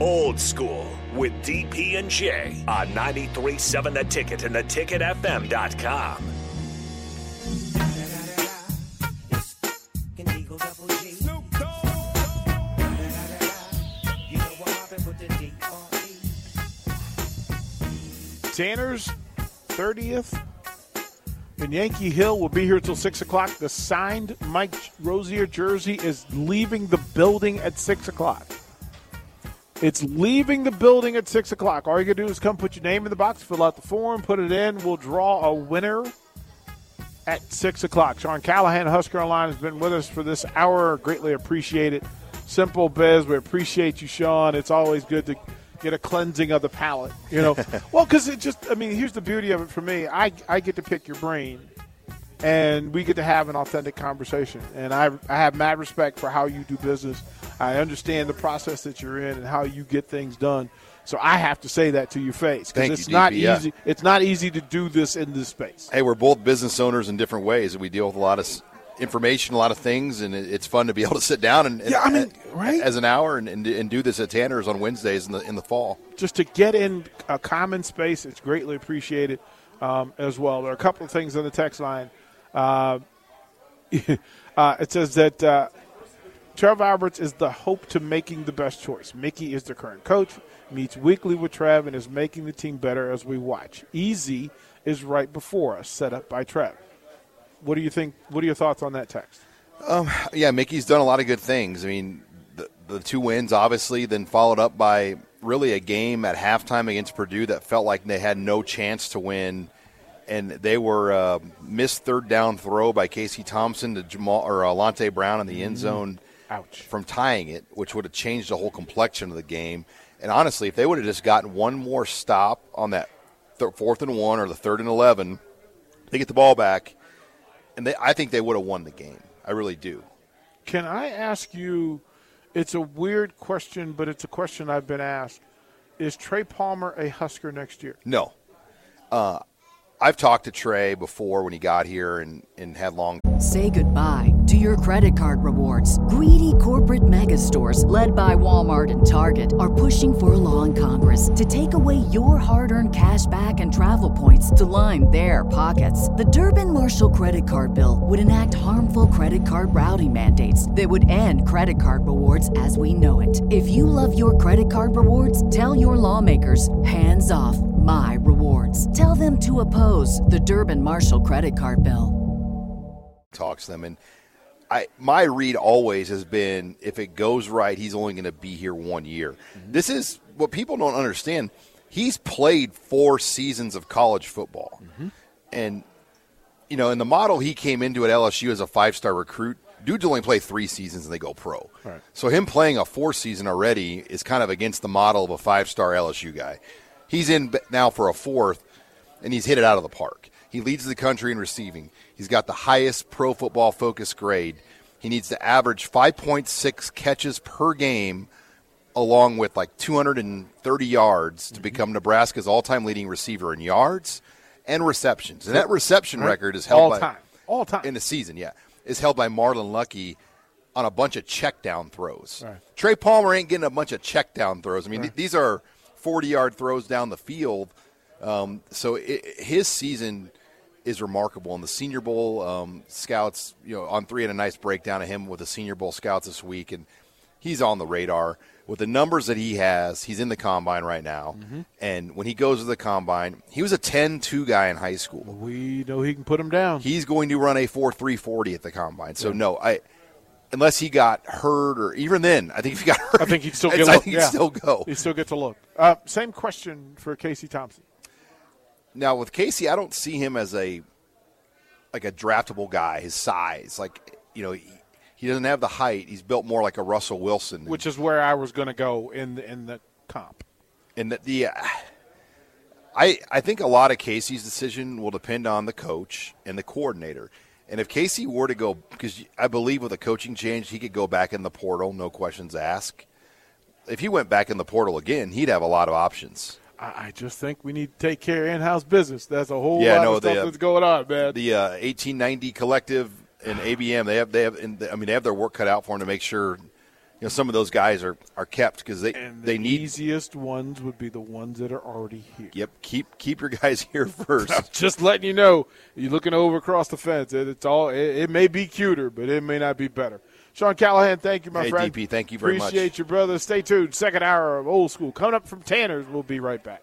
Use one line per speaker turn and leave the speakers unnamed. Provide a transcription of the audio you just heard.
Old School with DP and J on 93.7 The Ticket and the theticketfm.com.
Tanner's 30th in Yankee Hill will be here till 6 o'clock. The signed Mike Rozier jersey is leaving the building at 6 o'clock. It's leaving the building at 6 o'clock. All you got to do is come put your name in the box, fill out the form, put it in. We'll draw a winner at 6 o'clock. Sean Callahan, Husker Online, has been with us for this hour. Greatly appreciate it. Simple Biz, we appreciate you, Sean. It's always good to get a cleansing of the palate, you know. well, because it just, I mean, here's the beauty of it for me. I, I get to pick your brain, and we get to have an authentic conversation. And I, I have mad respect for how you do business. I understand the process that you're in and how you get things done. So I have to say that to your face because it's
you,
not easy. It's not easy to do this in this space.
Hey, we're both business owners in different ways, and we deal with a lot of information, a lot of things, and it's fun to be able to sit down and, and
Yeah, I mean, right?
as an hour and, and, and do this at Tanner's on Wednesdays in the in the fall.
just to get in a common space, it's greatly appreciated um, as well. There are a couple of things on the text line. Uh, uh, it says that uh, Trev Alberts is the hope to making the best choice. Mickey is the current coach, meets weekly with Trev, and is making the team better as we watch. Easy is right before us, set up by Trev. What do you think? What are your thoughts on that text?
Yeah, Mickey's done a lot of good things. I mean, the, the two wins, obviously, then followed up by really a game at halftime against Purdue that felt like they had no chance to win. And they were uh, missed third down throw by Casey Thompson to Jamal or uh, Lante Brown in the end zone
Ouch.
from tying it, which would have changed the whole complexion of the game. And honestly, if they would have just gotten one more stop on that th- fourth and one or the third and eleven, they get the ball back, and they, I think they would have won the game. I really do.
Can I ask you? It's a weird question, but it's a question I've been asked. Is Trey Palmer a Husker next year?
No. Uh, I've talked to Trey before when he got here and, and had long.
Say goodbye to your credit card rewards. Greedy corporate mega stores, led by Walmart and Target, are pushing for a law in Congress to take away your hard earned cash back and travel points to line their pockets. The Durbin Marshall credit card bill would enact harmful credit card routing mandates that would end credit card rewards as we know it. If you love your credit card rewards, tell your lawmakers hands off my rewards. Tell them to oppose the Durbin Marshall credit card bill.
talks to them and I my read always has been if it goes right he's only going to be here one year. Mm-hmm. This is what people don't understand. He's played 4 seasons of college football. Mm-hmm. And you know, in the model he came into at LSU as a five-star recruit, dudes only play 3 seasons and they go pro.
Right.
So him playing a four season already is kind of against the model of a five-star LSU guy. He's in now for a fourth and he's hit it out of the park. He leads the country in receiving. He's got the highest pro football focus grade. He needs to average 5.6 catches per game, along with like 230 yards to mm-hmm. become Nebraska's all time leading receiver in yards and receptions. And that reception
Right.
record is held
all
by,
time. All time.
in the season, yeah, is held by Marlon Lucky on a bunch of check down throws.
Right.
Trey Palmer ain't getting a bunch of check down throws. I mean, th- these are 40 yard throws down the field. Um, so it, his season is remarkable. And the Senior Bowl um, scouts, you know, On3 had a nice breakdown of him with the Senior Bowl scouts this week, and he's on the radar with the numbers that he has. He's in the combine right now,
Mm-hmm.
and when he goes to the combine, he was a 10-2 guy in high school.
We know he can put him down.
He's going to run a 4.340 at the combine. So no, I unless he got hurt or even then, I think if he got hurt,
I think he'd still
I
get. a
think
look.
he'd
yeah.
still go.
He still gets a look. Uh, same question for Casey Thompson.
Now with Casey, I don't see him as a like a draftable guy. His size, like you know, he, he doesn't have the height. He's built more like a Russell Wilson,
which is where I was going to go in the, in the comp.
and that the. Uh, I I think a lot of Casey's decision will depend on the coach and the coordinator. And if Casey were to go, because I believe with a coaching change, he could go back in the portal, no questions asked. If he went back in the portal again, he'd have a lot of options.
I, I just think we need to take care of in-house business. That's a whole
Yeah,
lot
no,
of stuff
the,
that's going on, man.
the uh, 1890 collective and ABM they have they have and I mean they have their work cut out for them to make sure you know some of those guys are are kept because they
and the
they need
easiest ones would be the ones that are already here.
yep keep keep your guys here first
Just letting you know, you're looking over across the fence. It, it's all. It, it may be cuter, but it may not be better. Sean Callahan, thank you, my
Hey,
friend.
DP, thank you very much.
Appreciate you, brother. Stay tuned. Second hour of Old School coming up from Tanner's. We'll be right back.